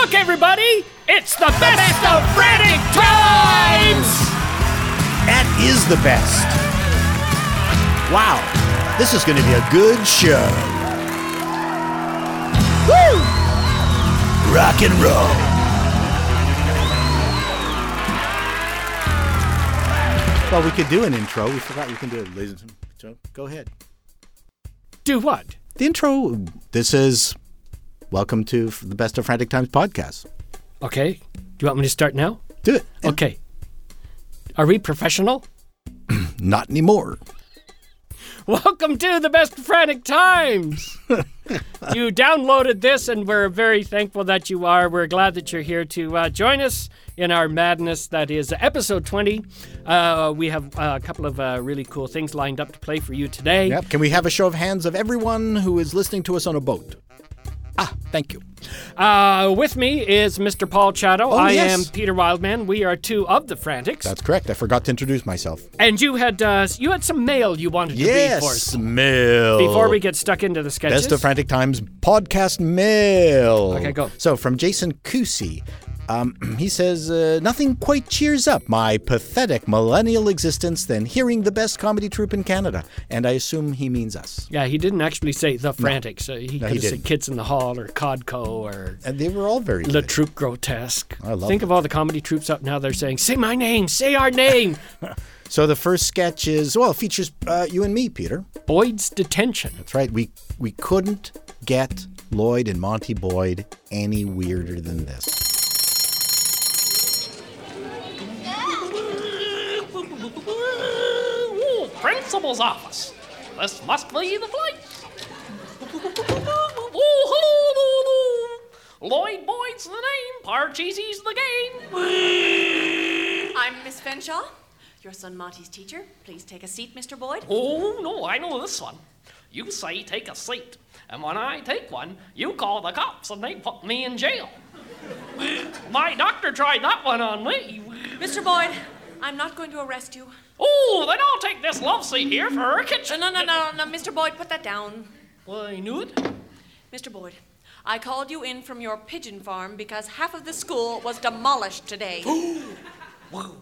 Look, everybody! It's the best of frantic times! That is the best. Wow, this is going to be a good show. Woo! Rock and roll. Well, we could do an intro. We forgot we can do it, ladies and gentlemen. So go ahead. Do what? The intro. This is welcome to the Best of Frantic Times podcast. Okay. Do you want me to start now? Do it. Okay. Are we professional? Not anymore. Welcome to the best of frantic times. you downloaded this, and we're very thankful that you are. We're glad that you're here to uh, join us in our madness. That is episode 20. Uh, we have uh, a couple of uh, really cool things lined up to play for you today. Yep. Can we have a show of hands of everyone who is listening to us on a boat? Ah, thank you. Uh, with me is Mr. Paul Chato. I Oh, yes. am Peter Wildman. We are two of the Frantics. That's correct. I forgot to introduce myself. and you had uh, you had some mail you wanted to read for us. Yes, mail. Before we get stuck into the sketches. Best of Frantic Times podcast mail. Okay, go. So from Jason Kusi. Um, he says, uh, nothing quite cheers up my pathetic millennial existence than hearing the best comedy troupe in Canada. And I assume he means us. Yeah, he didn't actually say the Frantics. Uh, he could he have said. Kids in the Hall or Codco or And they were all very Le good. Troupe Grotesque. I love Think it. of all the comedy troupes up now. They're saying, "Say my name, say our name." So the first sketch is, well, features uh, you and me, Peter. Boyd's detention. That's right. We, we couldn't get Lloyd and Monty Boyd any weirder than this. Ooh, principal's office. This must be the place. Ooh, hello, Lloyd Boyd's the name, Parcheesi's the game. I'm Miss Fenshaw, your son Monty's teacher. Please take a seat, Mr. Boyd. Oh, no, I know this one. You say take a seat, and when I take one, you call the cops and they put me in jail. My doctor tried that one on me. Mr. Boyd, I'm not going to arrest you. Oh, then I'll take this love seat here for No, kitchen. no, no, no, no, Mr. Boyd, put that down. Well, I knew it. Mr. Boyd, I called you in from your pigeon farm because half of the school was demolished today. Whoa,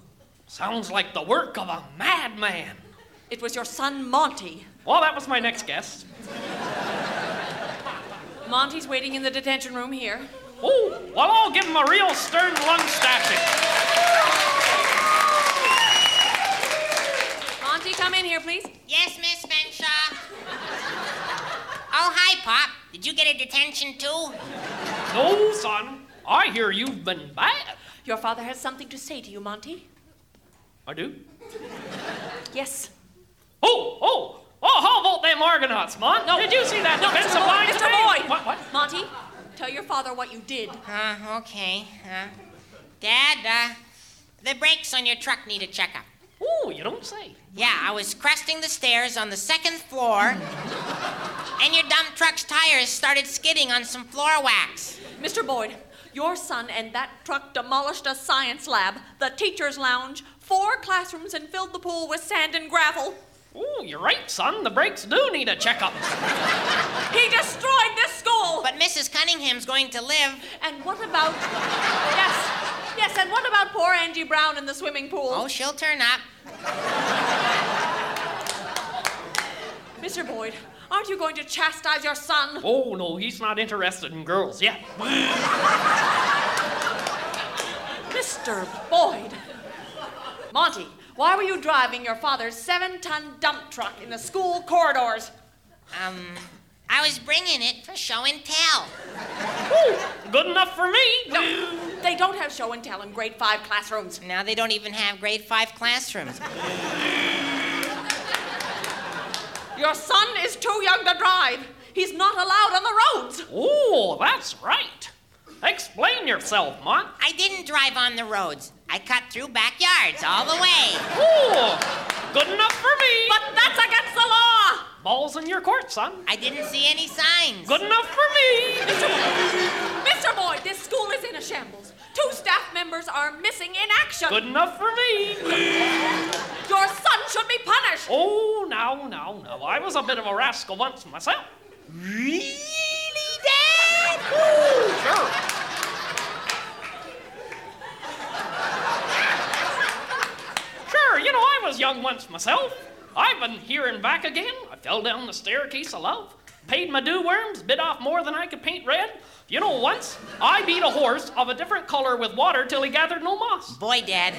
sounds like the work of a madman. it was your son Monty. Well, that was my next guest. Monty's waiting in the detention room here. Oh, well, I'll give him a real stern lung stashing. Monty, come in here, please. Yes, Miss Fenshaw. Oh, hi, Pop. Did you get a detention too? No, son, I hear you've been bad. Your father has something to say to you, Monty. I do? Yes. Oh, oh, oh, how about them Argonauts, Mon? No. Did you see that No, defensive Mr. line Boyd, Mr. today? Boyd. What, what? Monty, tell your father what you did. Uh, okay. Uh, Dad, uh, the brakes on your truck need a checkup. Oh, you don't say. Yeah, I was cresting the stairs on the second floor, and your dumb truck's tires started skidding on some floor wax. Mr. Boyd, your son and that truck demolished a science lab, the teacher's lounge, four classrooms, and filled the pool with sand and gravel. Oh, you're right, son. The brakes do need a checkup. He destroyed this school. But Mrs. Cunningham's going to live. and what about yes, yes, and what about poor Angie Brown in the swimming pool? Oh, she'll turn up. Mr. Boyd, aren't you going to chastise your son? Oh, no, he's not interested in girls yet. Mr. Boyd. Monty, why were you driving your father's seven-ton dump truck in the school corridors? Um, I was bringing it for show and tell. Good enough for me. No, they don't have show and tell in grade five classrooms. Now they don't even have grade five classrooms. Your son is too young to drive. He's not allowed on the roads. Oh, that's right. Explain yourself, Mon. I didn't drive on the roads. I cut through backyards all the way. Oh, good enough for me. But that's against the law. Ball's in your court, son. I didn't see any signs. Good enough for me. Mr. Boyd, this school is in a shambles. Two staff members are missing in action. Good enough for me. your son should be punished. Oh, now, now, now. I was a bit of a rascal once myself. Really, Dad? Ooh, sure. sure, you know, I was young once myself. I've been here and back again. I fell down the staircase of love, paid my dew worms, bit off more than I could paint red. You know, once I beat a horse of a different color with water till he gathered no moss. Boy, Dad.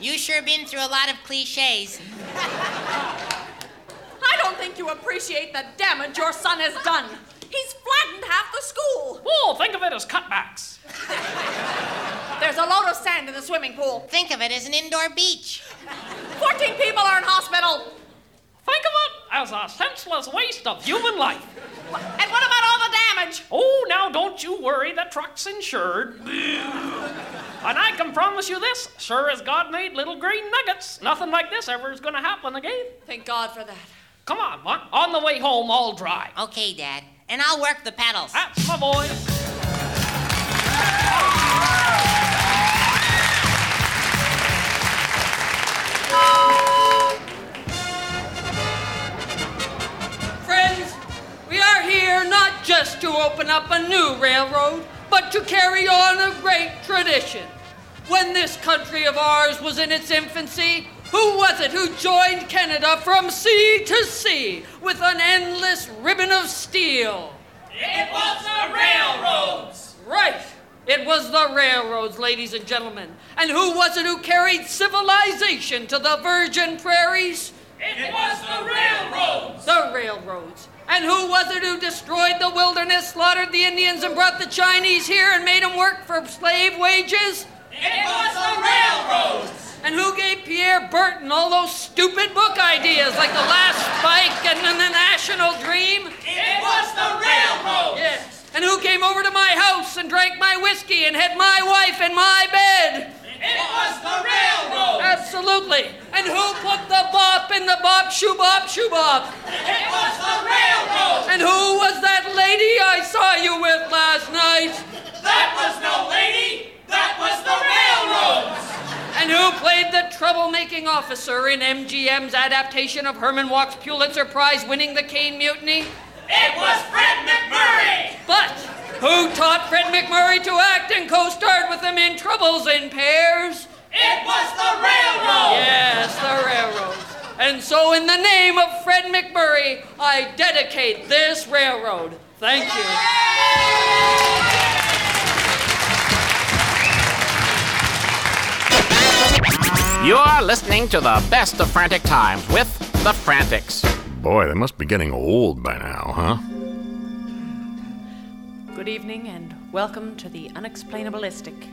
You sure been through a lot of cliches. I don't think you appreciate the damage your son has done. He's flattened half the school. Oh, think of it as cutbacks. There's a load of sand in the swimming pool. Think of it as an indoor beach. 14 people are in hospital. Think of it as a senseless waste of human life. And what about all the damage? Oh, now don't you worry, the truck's insured. and I can promise you this sure as God made little green nuggets, nothing like this ever is gonna happen again. Thank God for that. Come on, what? On the way home, I'll drive. Okay, Dad. And I'll work the pedals. That's my boy. Open up a new railroad, but to carry on a great tradition. When this country of ours was in its infancy, who was it who joined Canada from sea to sea with an endless ribbon of steel? It was the railroads. Right. It was the railroads, ladies and gentlemen. And who was it who carried civilization to the virgin prairies? It was the railroads. The railroads. And who was it who destroyed the wilderness, slaughtered the Indians, and brought the Chinese here and made them work for slave wages? It was the railroads. And who gave Pierre Berton all those stupid book ideas like The Last Spike and, The National Dream? It was the railroads. Yes. And who came over to my house and drank my whiskey and had my wife in my bed? It was the railroads. Absolutely. And who put the bop in the bop shoo bop? It was the railroad. And who was that lady I saw you with last night? That was no lady. That was the railroads. And who played the troublemaking officer in MGM's adaptation of Herman Wouk's Pulitzer Prize winning The Caine Mutiny? It was Fred MacMurray. But who taught Fred MacMurray to act and co-starred with him in Troubles in Pairs? It was the railroads. Yes, the railroads. And so, in the name of Fred MacMurray, I dedicate this railroad. Thank you. You're listening to the best of Frantic Times with The Frantics. Boy, they must be getting old by now, huh? Good evening and welcome to the Unexplainableistic.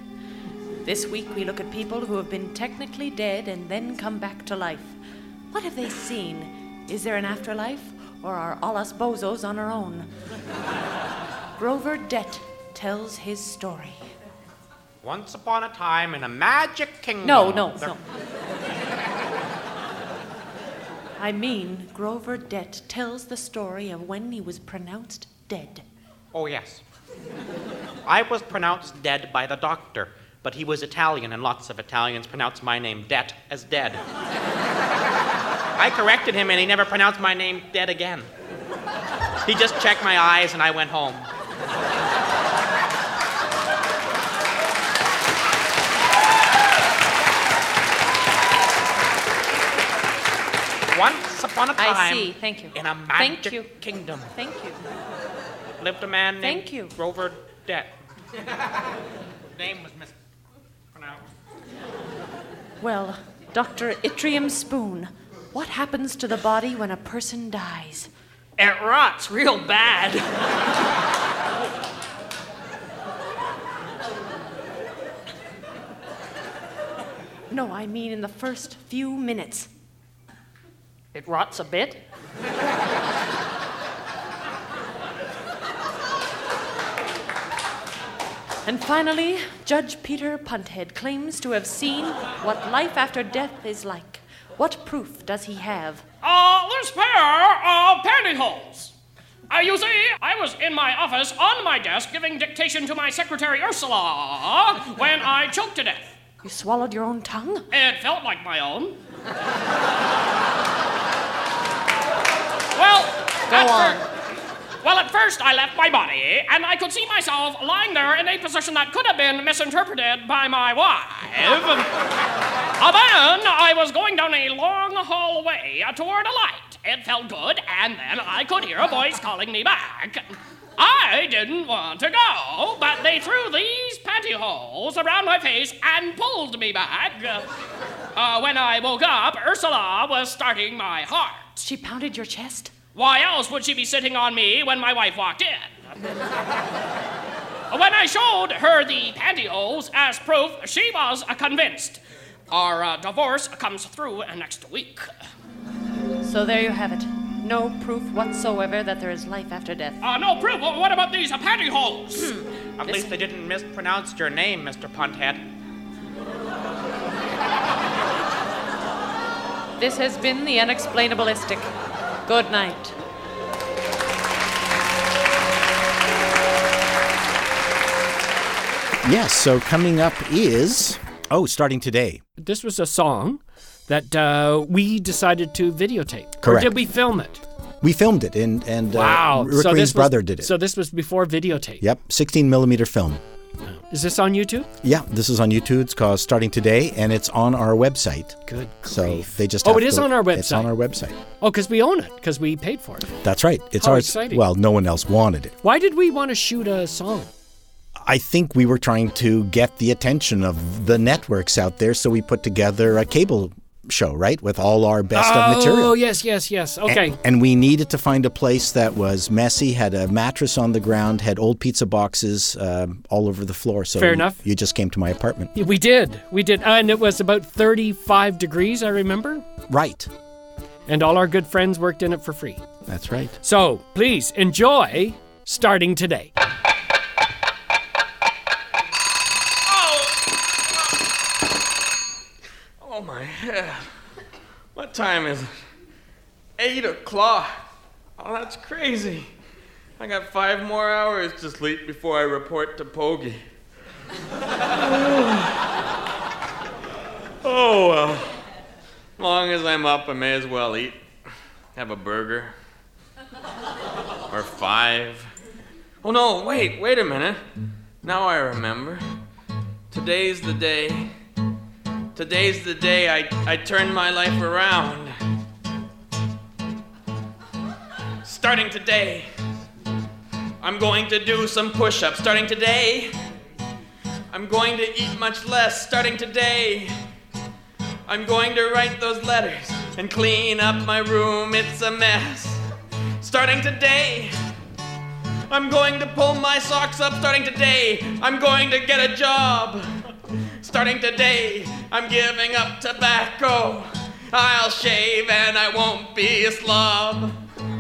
This week we look at people who have been technically dead and then come back to life. What have they seen? Is there an afterlife? Or are all us bozos on our own? Grover Dett tells his story. Once upon a time in a magic kingdom. No, no, no. I mean, Grover Dett tells the story of when he was pronounced dead. Oh, yes. I was pronounced dead by the doctor, but he was Italian, and lots of Italians pronounce my name Det as dead. I corrected him, and he never pronounced my name dead again. He just checked my eyes, and I went home. Once upon a time, I see. Thank you. in a Thank magic you. kingdom, Thank you. Lived a man named Thank you. Grover Det. His name was mispronounced. Well, Dr. Itrium Spoon, what happens to the body when a person dies? It rots real bad. No, I mean in the first few minutes. It rots a bit. And finally, Judge Peter Punthead claims to have seen what life after death is like. What proof does he have? Uh, this pair of pantyhose. Uh, you see, I was in my office on my desk giving dictation to my secretary Ursula when I choked to death. You swallowed your own tongue? It felt like my own. well, Go at on. Well, at first I left my body, and I could see myself lying there in a position that could have been misinterpreted by my wife. Uh, then I was going down a long hallway toward a light. It felt good, and then I could hear a voice calling me back. I didn't want to go, but they threw these pantyhose around my face and pulled me back. Uh, when I woke up, Ursula was starting my heart. She pounded your chest? Why else would she be sitting on me when my wife walked in? when I showed her the pantyhose as proof, she was convinced. Our uh, divorce comes through next week. So there you have it. No proof whatsoever that there is life after death. Uh, no proof. Wh- What about these uh, pantyhose? At least they didn't mispronounce your name, Mr. Punthead. This has been the Unexplainableistic. Good night. Yes, so coming up is. Oh, starting today. This was a song that uh, we decided to videotape. Or Correct. did we film it? We filmed it, and, and Wow. uh, Rick so Green's this was- brother did it. So this was before videotape. Yep, 16 millimeter film. Is this on YouTube? Yeah, this is on YouTube. It's called Starting Today, and it's on our website. Good So they just Oh, it is to- on our website. It's on our website. Oh, because we own it, because we paid for it. That's right. It's How ours. exciting. Well, no one else wanted it. Why did we want to shoot a song? I think we were trying to get the attention of the networks out there, so we put together a cable show, right, with all our best of material. Oh, yes, yes, yes. Okay. And, and we needed to find a place that was messy, had a mattress on the ground, had old pizza boxes um, all over the floor. So Fair enough. You just came to my apartment. We did. We did. And it was about 35 degrees, I remember. Right. And all our good friends worked in it for free. That's right. So please enjoy starting today. Head. What time is it? Eight o'clock. Oh, that's crazy. I got five more hours to sleep before I report to Pogie. oh well. As long as I'm up, I may as well eat. Have a burger. Or five. Oh no, wait, wait a minute. Now I remember. Today's the day. Today's the day I, I turn my life around. Starting today, I'm going to do some push ups. Starting today, I'm going to eat much less. Starting today, I'm going to write those letters and clean up my room. It's a mess. Starting today, I'm going to pull my socks up. Starting today, I'm going to get a job. Starting today, I'm giving up tobacco. I'll shave and I won't be a slob.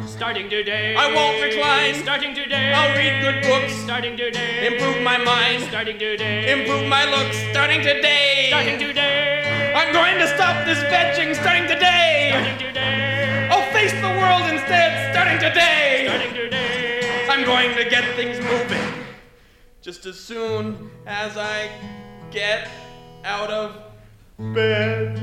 Starting today. I won't recline. Starting today. I'll read good books. Starting today. Improve my mind. Starting today. Improve my looks. Starting today. Starting today. I'm going to stop this vegging. Starting today. Starting today. I'll face the world instead. Starting today. Starting today. I'm going to get things moving. Just as soon as I get out of They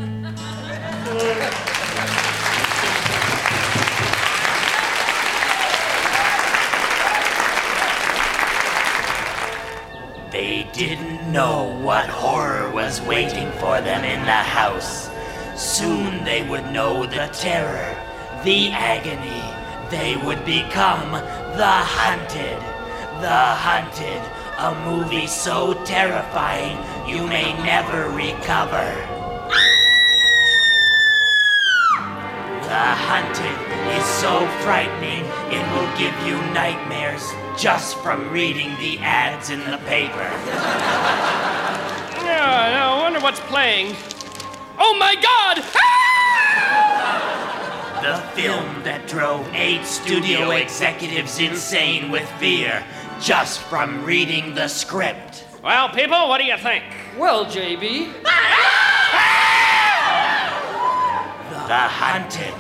didn't know what horror was waiting for them in the house. Soon they would know the terror, the agony. They would become the hunted. The hunted, a movie so terrifying you may never recover. The Hunted is so frightening, it will give you nightmares just from reading the ads in the paper. Yeah, I wonder what's playing. Oh my god! Ah! The film that drove eight studio executives insane with fear just from reading the script. Well, people, what do you think? Well, JB, The Hunted.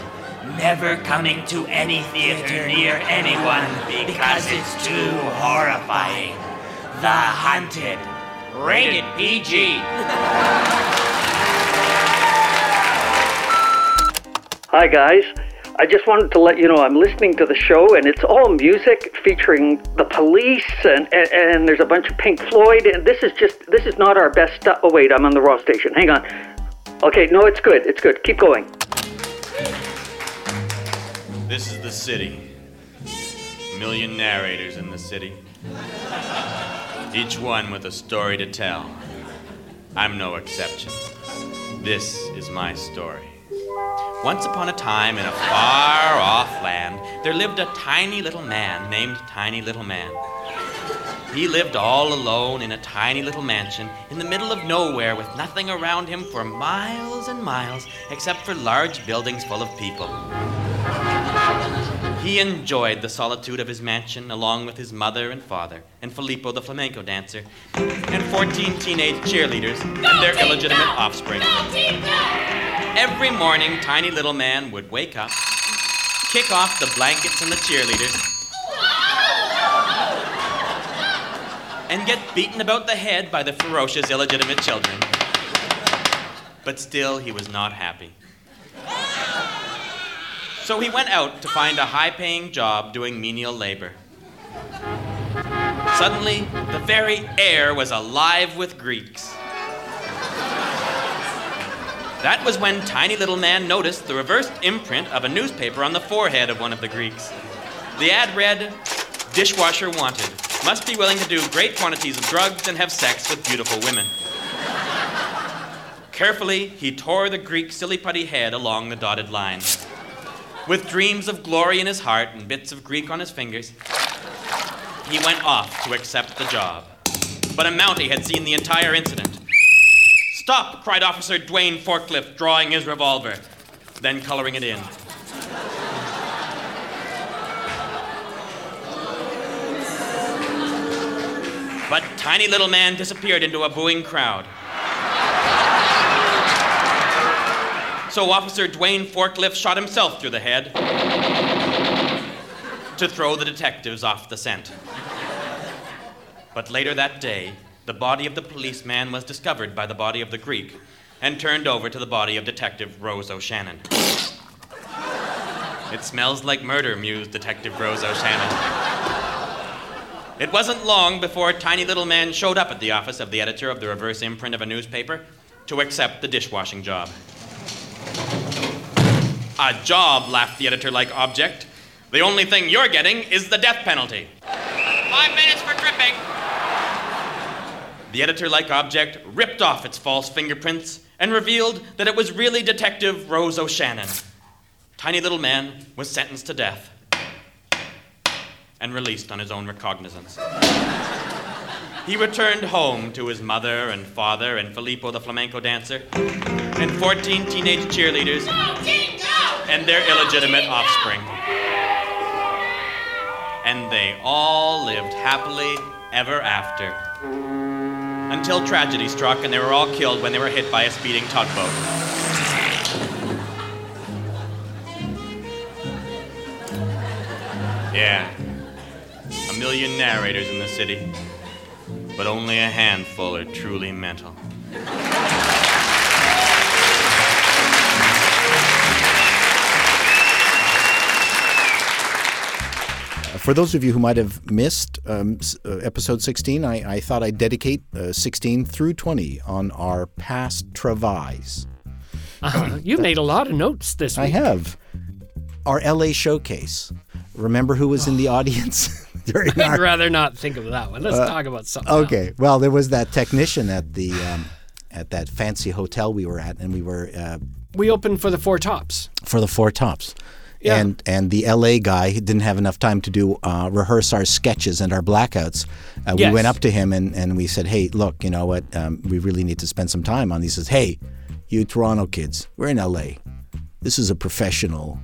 Never coming to any theater near anyone because it's too horrifying. The Hunted. Rated PG. Hi, guys. I just wanted to let you know I'm listening to the show, and it's all music featuring the police, and, and, and there's a bunch of Pink Floyd, and this is just, this is not our best stuff. Oh, wait, I'm on the raw station. Hang on. Okay, no, it's good. It's good. Keep going. This is the city. Million narrators in the city. Each one with a story to tell. I'm no exception. This is my story. Once upon a time, in a far off land, there lived a tiny little man named Tiny Little Man. He lived all alone in a tiny little mansion in the middle of nowhere with nothing around him for miles and miles except for large buildings full of people. He enjoyed the solitude of his mansion along with his mother and father, and Filippo the flamenco dancer, and 14 teenage cheerleaders and their illegitimate offspring. Every morning, Tiny Little Man would wake up, kick off the blankets and the cheerleaders, and get beaten about the head by the ferocious illegitimate children. But still, he was not happy. So he went out to find a high paying job doing menial labor. Suddenly, the very air was alive with Greeks. That was when Tiny Little Man noticed the reversed imprint of a newspaper on the forehead of one of the Greeks. The ad read Dishwasher wanted. Must be willing to do great quantities of drugs and have sex with beautiful women. Carefully, he tore the Greek's silly putty head along the dotted line. With dreams of glory in his heart and bits of Greek on his fingers, he went off to accept the job. But a Mountie had seen the entire incident. Stop! cried Officer Dwayne Forklift, drawing his revolver, then coloring it in. But Tiny Little Man disappeared into a booing crowd. So Officer Dwayne Forklift shot himself through the head to throw the detectives off the scent. But later that day, the body of the policeman was discovered by the body of the Greek and turned over to the body of Detective Rose O'Shannon. It smells like murder, mused Detective Rose O'Shannon. It wasn't long before a Tiny Little Man showed up at the office of the editor of the reverse imprint of a newspaper to accept the dishwashing job. A job, laughed the editor like object. The only thing you're getting is the death penalty. Five minutes for dripping. The editor like object ripped off its false fingerprints and revealed that it was really Detective Rose O'Shannon. Tiny Little Man was sentenced to death and released on his own recognizance. He returned home to his mother and father and Filippo the flamenco dancer and 14 teenage cheerleaders and their illegitimate offspring. And they all lived happily ever after. Until tragedy struck and they were all killed when they were hit by a speeding tugboat. Yeah, a million narrators in the city, but only a handful are truly mental. For those of you who might have missed um, uh, episode 16, I, I thought I'd dedicate uh, 16 through 20 on our past travails. Uh, you made a lot of notes this week. I have. Our LA showcase. Remember who was in the audience I'd our. rather not think of that one. Let's Uh, talk about something. else. Okay. Well, there was that technician at the um, at that fancy hotel we were at, and we were uh, We opened for the Four Tops. for the Four Tops. Yeah. And and the LA guy didn't have enough time to do uh, rehearse our sketches and our blackouts. Uh, Yes. We went up to him and, and we said, "Hey, look, you know what? Um, we really need to spend some time on. He says, "Hey, you Toronto kids, we're in LA. This is a professional.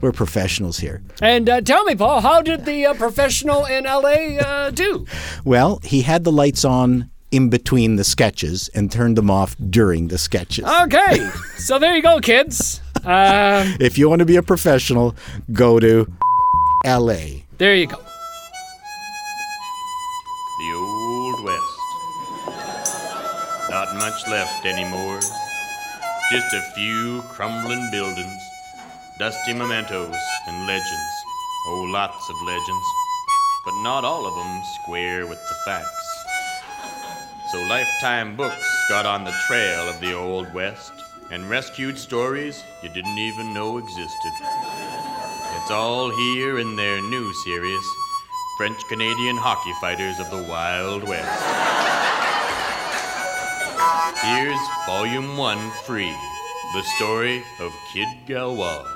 We're professionals here." And uh, tell me, Paul, how did the uh, professional in LA uh, do? Well, he had the lights on in between the sketches and turned them off during the sketches. Okay, so there you go, kids. Um, If you want to be a professional, go to LA. there you go. The Old West. Not much left anymore. Just a few crumbling buildings, dusty mementos, and legends. Oh, lots of legends. But not all of them square with the facts. So Lifetime Books got on the trail of the Old West and rescued stories you didn't even know existed. It's all here in their new series French Canadian Hockey Fighters of the Wild West. Here's Volume 1 free The Story of Kid Galois.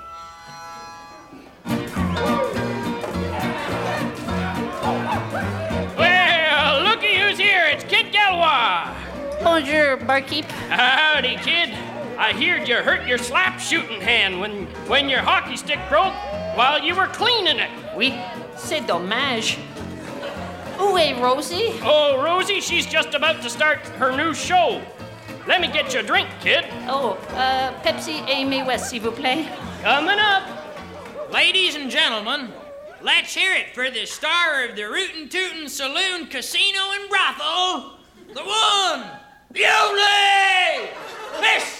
Well, looky who's here. It's Kid Galois. Bonjour, barkeep. Howdy, kid. I heard you hurt your slap shooting hand when when your hockey stick broke while you were cleaning it. Oui, c'est dommage. Où est Rosie? Oh, Rosie, she's just about to start her new show. Let me get you a drink, kid. Oh, uh, Pepsi et May West, s'il vous plaît. Coming up. Ladies and gentlemen, let's hear it for the star of the Rootin' Tootin' Saloon, Casino, and Brothel, the one, the only, Miss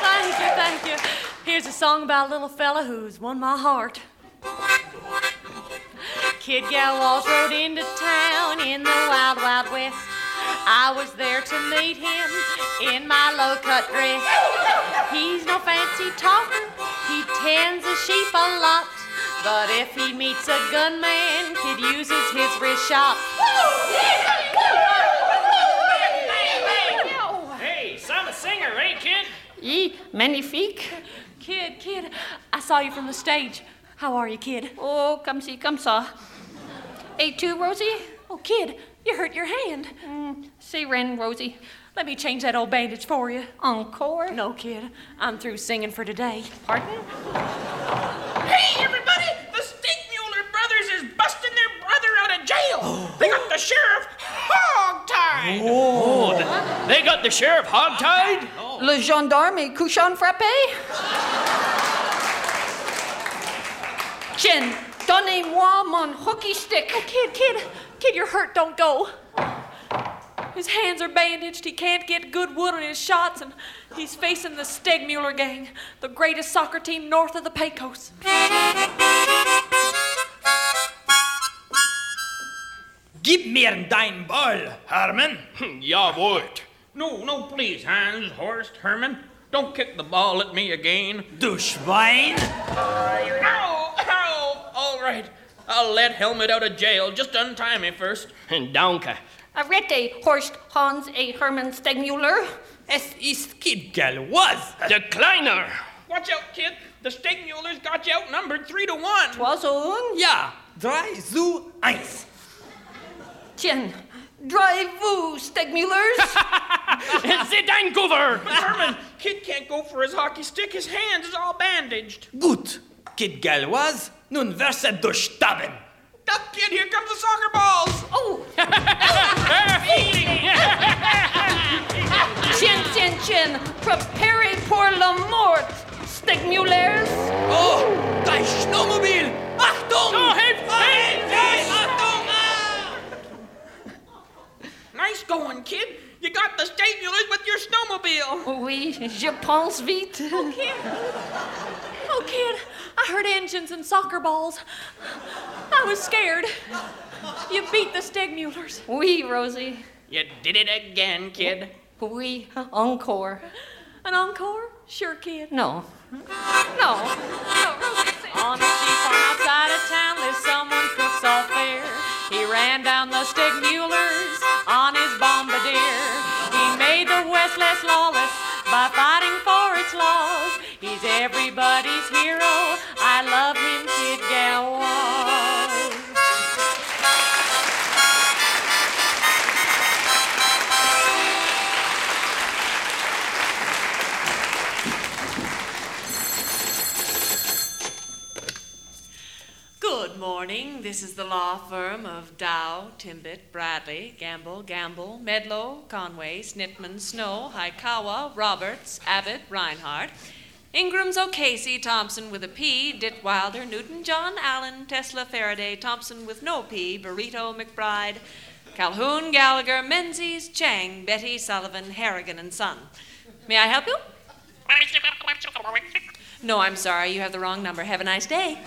Thank you, thank you. Here's a song about a little fella who's won my heart. Kid Gallows rode into town in the wild, wild west. I was there to meet him in my low cut dress. He's no fancy talker, he tends the sheep a lot. But if he meets a gunman, kid uses his wrist shot. Hey, some a singer, eh, kid? Ye, magnifique. Kid, kid, I saw you from the stage. How are you, kid? Oh, come see, come saw. Hey, too, Rosie? Oh, kid, you hurt your hand. Mm, say Ren, Rosie. Let me change that old bandage for you. Encore? No, kid. I'm through singing for today. Pardon? Hey, everybody! The Stinkmuller brothers is busting their brother out of jail. They got the sheriff hog-tied. Oh, th- they got the sheriff hogtied? Oh. Le gendarme est couchant frappé? Chin, donnez-moi mon hockey stick. Oh, kid, kid, kid, you're hurt. Don't go. His hands are bandaged. He can't get good wood on his shots, and he's facing the Stegmuller gang, the greatest soccer team north of the Pecos. Gib mir dein Ball, Herman. Ja, wollt. No, no, please, Hans, Horst, Herman. Don't kick the ball at me again. Du Schwein. Ow! Ow! All right. I'll let Helmet out of jail. Just untie me first. And Danke. Arrête, Horst, Hans A. Hermann Stegmuller. Es ist Kid Galois. The Kleiner. Watch out, kid. The Stinkmullers got you outnumbered three to one. Trois un. Ja, drei zu eins. Tiens, drive-vous, Stegmullers. C'est ein Goover. But Herman, kid can't go for his hockey stick. His hand is all bandaged. Gut. Kid Gal was. nun wirst er du sterben. Stegmullers. Oh, dein Snowmobil. Achtung! Oh, hey, hey, hey. Achtung! Ah! Nice going, kid. You got the Stinkmullers with your snowmobile. Oui, je pense vite. Oh, kid. Oh, kid, I heard engines and soccer balls. I was scared. You beat the Stegmullers. Oui, Rosie. You did it again, kid. Oui, encore. An encore? Sure, kid. No. No. On a sheep farm outside of town lives someone cooks all fair. He ran down the Stegmullers on his bombardier. He made the West less lawless by fighting for its laws. He's everybody's hero. I love him, Kid Galois. This is the law firm of Dow, Timbit, Bradley, Gamble, Gamble, Medlow, Conway, Snitman, Snow, Haikawa, Roberts, Abbott, Reinhardt, Ingram's O'Casey, Thompson with a P, Ditwilder, Newton, John Allen, Tesla, Faraday, Thompson with no P, Burrito, McBride, Calhoun, Gallagher, Menzies, Chang, Betty, Sullivan, Harrigan, and Son. May I help you? No, I'm sorry. You have the wrong number. Have a nice day.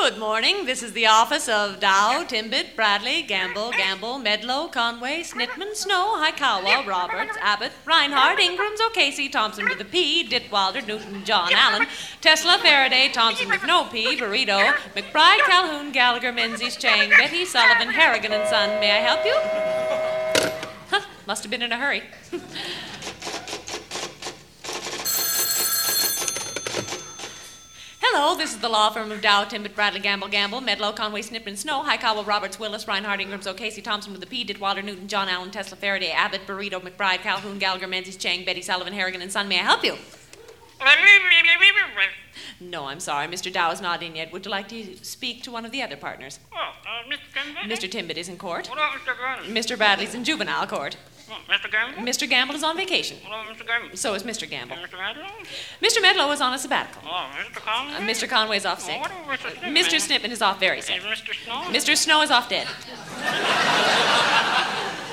Good morning. This is the office of Dow, Timbit, Bradley, Gamble, Gamble, Medlow, Conway, Snitman, Snow, Highkawa, Roberts, Abbott, Reinhardt, Ingrams, O'Casey, Thompson with a P, Ditwalder, Newton, John Allen, Tesla, Faraday, Thompson with no P, Burrito, McBride, Calhoun, Gallagher, Menzies, Chang, Betty, Sullivan, Harrigan and Son. May I help you? Huh, must have been in a hurry. Hello, this is the law firm of Dow, Timbit, Bradley, Gamble, Gamble, Medlow, Conway, Snipman, Snow, Highcobble, Roberts, Willis, Reinhardt, Ingrams, O'Casey, Thompson with a P, Ditwater, Newton, John Allen, Tesla, Faraday, Abbott, Burrito, McBride, Calhoun, Gallagher, Menzies, Chang, Betty, Sullivan, Harrigan, and Son. May I help you? No, I'm sorry. Mr. Dow is not in yet. Would you like to speak to one of the other partners? Oh, uh, Mr. Gamble? Mr. Timbit is in court. What about Mr. Gamble? Mr. Bradley's in juvenile court. Mr. Gamble? Mr. Gamble is on vacation. Mr. Gamble? So is Mr. Gamble. Mr. Medlow? Mr. Medlow is on a sabbatical. Oh, Mr. Conway? Uh, Mr. Conway's off sick. Oh, what Mr. Snipman? Mr. Snipman is off very sick. Is Mr. Snow? Mr. Snow is off dead.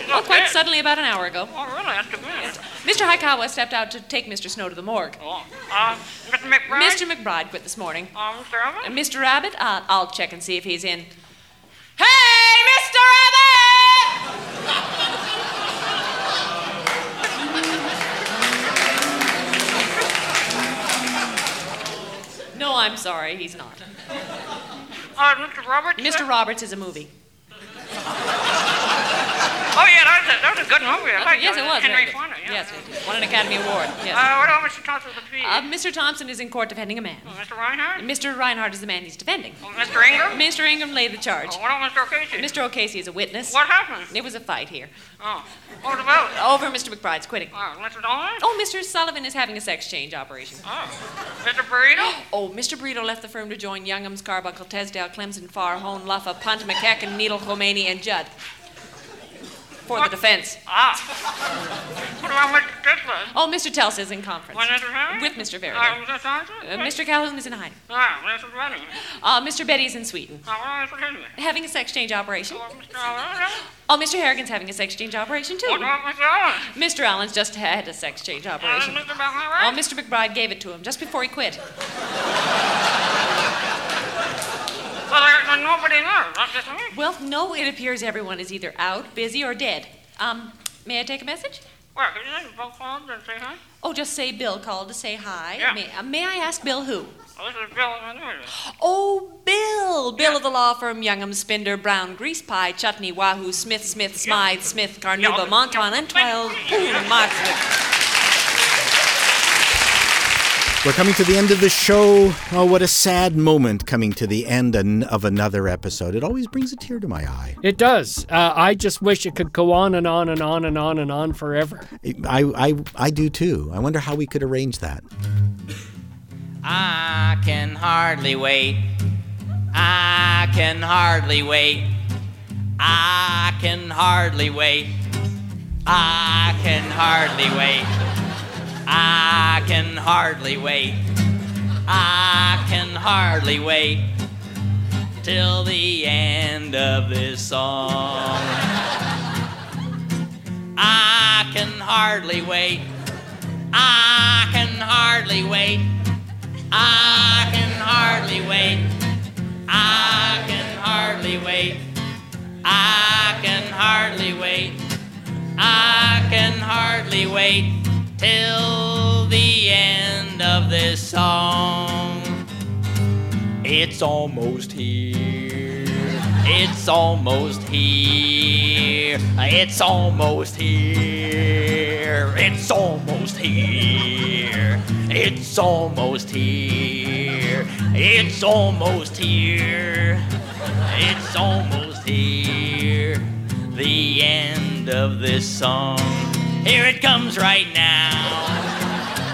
Oh, quite dead. suddenly about an hour ago. Oh, really? That's too bad. Mr. Haikawa stepped out to take Mr. Snow to the morgue. Oh, uh, Mr. McBride? Mr. McBride quit this morning. Mr. Abbott? Uh, Mr. Rabbit, uh, I'll check and see if he's in. Hey, Mr. No, I'm sorry, he's not. Uh, Mr. Roberts? Mr. Roberts is a movie. Oh, yeah, that was a, that was a good movie. I like yes, it was. Henry. Fonda, Yes, it won an Academy Award. Yes. Uh, what about Mr. Thompson the P? Uh, Mr. Thompson is in court defending a man. Oh, Mr. Reinhardt? Mr. Reinhardt is the man he's defending. Oh, Mr. Ingram? Mr. Ingram laid the charge. Oh, what about Mr. O'Casey? Mr. O'Casey is a witness. What happened? It was a fight here. Oh, what about it? Over Mr. McBride's quitting. Oh, Mr. Dolan? Oh, Mr. Sullivan is having a sex change operation. Oh, Mr. Burrito? Oh, Mr. Burrito left the firm to join Youngham's, Carbuncle, Tesdale, Clemson, Farr, Hone, Luffa, Punt, McKecken, Needle, Khomeini, and Judd. For the defense. Ah. What about Mr. Tesla? Oh, Mr. Tels is in conference. What, With Mr. Mr. Thompson? Uh, Mr. Calhoun is in hiding. Ah, Mr. Uh, Mr. Betty's in Sweden. Oh, what about Mr. Henry? Having a sex change operation. Oh, Mr. Harrigan's having a sex change operation, too. What Mr. Allen? Mr. Allen's just had a sex change operation. Oh, Mr. McBride gave it to him just before he quit. Well, nobody there. That's just me. Well, no, it appears everyone is either out, busy, or dead. Um, may I take a message? Well, could you Bill called and say hi? Oh, just say Bill called to say hi. Yeah. May, uh, may I ask Bill who? Oh, this is Bill. Oh, Bill. Bill of the law firm Youngham, Spinder, Brown, Grease Pie, Chutney, Wahoo, Smith, Smith, Smythe, Smith, Carnuba, Monton, and Twelve, Markswick. We're coming to the end of the show. Oh, what a sad moment coming to the end of another episode. It always brings a tear to my eye. It does. Uh, I just wish it could go on and on and on and on and on forever. I, I, I do too. I wonder how we could arrange that. I can hardly wait. I can hardly wait. I can hardly wait. I can hardly wait. I can hardly wait. I can hardly wait till the end of this song. I can hardly wait. I can hardly wait. I can hardly wait. I can hardly wait. I can hardly wait. I can hardly wait till the end of this song. It's almost here. It's almost here. It's almost here. It's almost here. It's almost here. It's almost here. It's almost here. The end of this song. Here it comes right now.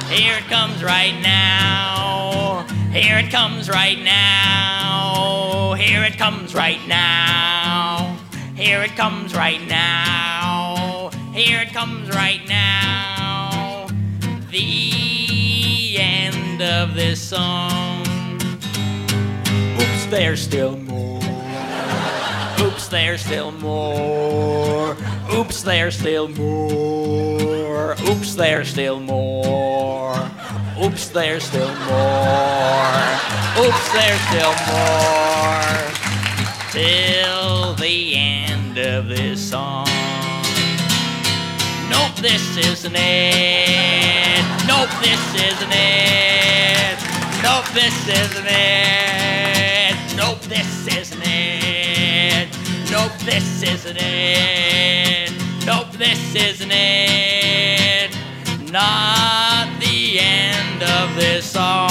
Here it comes right now. Here it comes right now. Here it comes right now. Here it comes right now. Here it comes right now. The end of this song. Oops, there's still more. Oops, there's still more. Oops, there's still more. Oops, there's still more. Oops, there's still more. Oops, there's still more. Till the end of this song. Nope, this isn't it. Nope, this isn't it. Nope, this isn't it. Nope, this isn't it. Nope, this isn't it. Nope, this isn't it. Not the end of this song.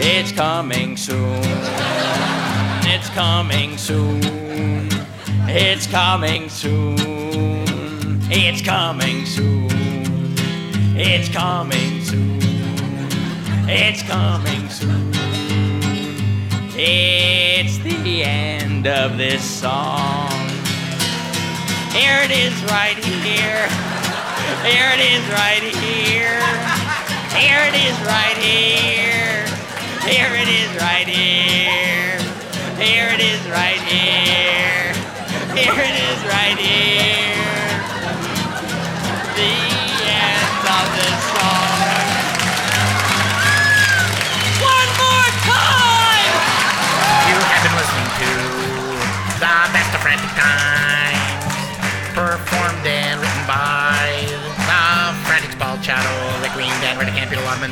It's coming soon. It's coming soon. It's coming soon. It's coming soon. It's coming soon. It's coming soon. It's the end of this song. Here it is right here. Here it is right here. Here it is right here. Here it is right here. Here it is right here. Here it is right here. The end of this The Best of Frantic Times, performed and written by The Frantics Paul Chato, Rick Green, Dan Redican, and Peter Wildman.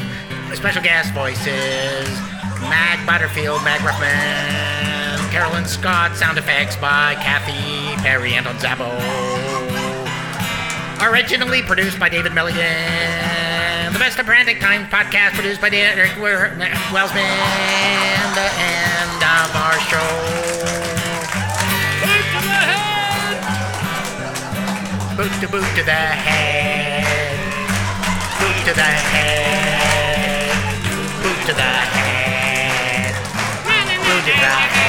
Special guest voices Mag Butterfield, Mag Ruffman, Carolyn Scott, sound effects by Kathy Perry, Anton Zabo. Originally produced by David Milligan. The Best of Frantic Times podcast produced by Derek Wellsman. The end of our show. Boot to boot to the head. Boot to the head. Boot to the head. Boot to the head.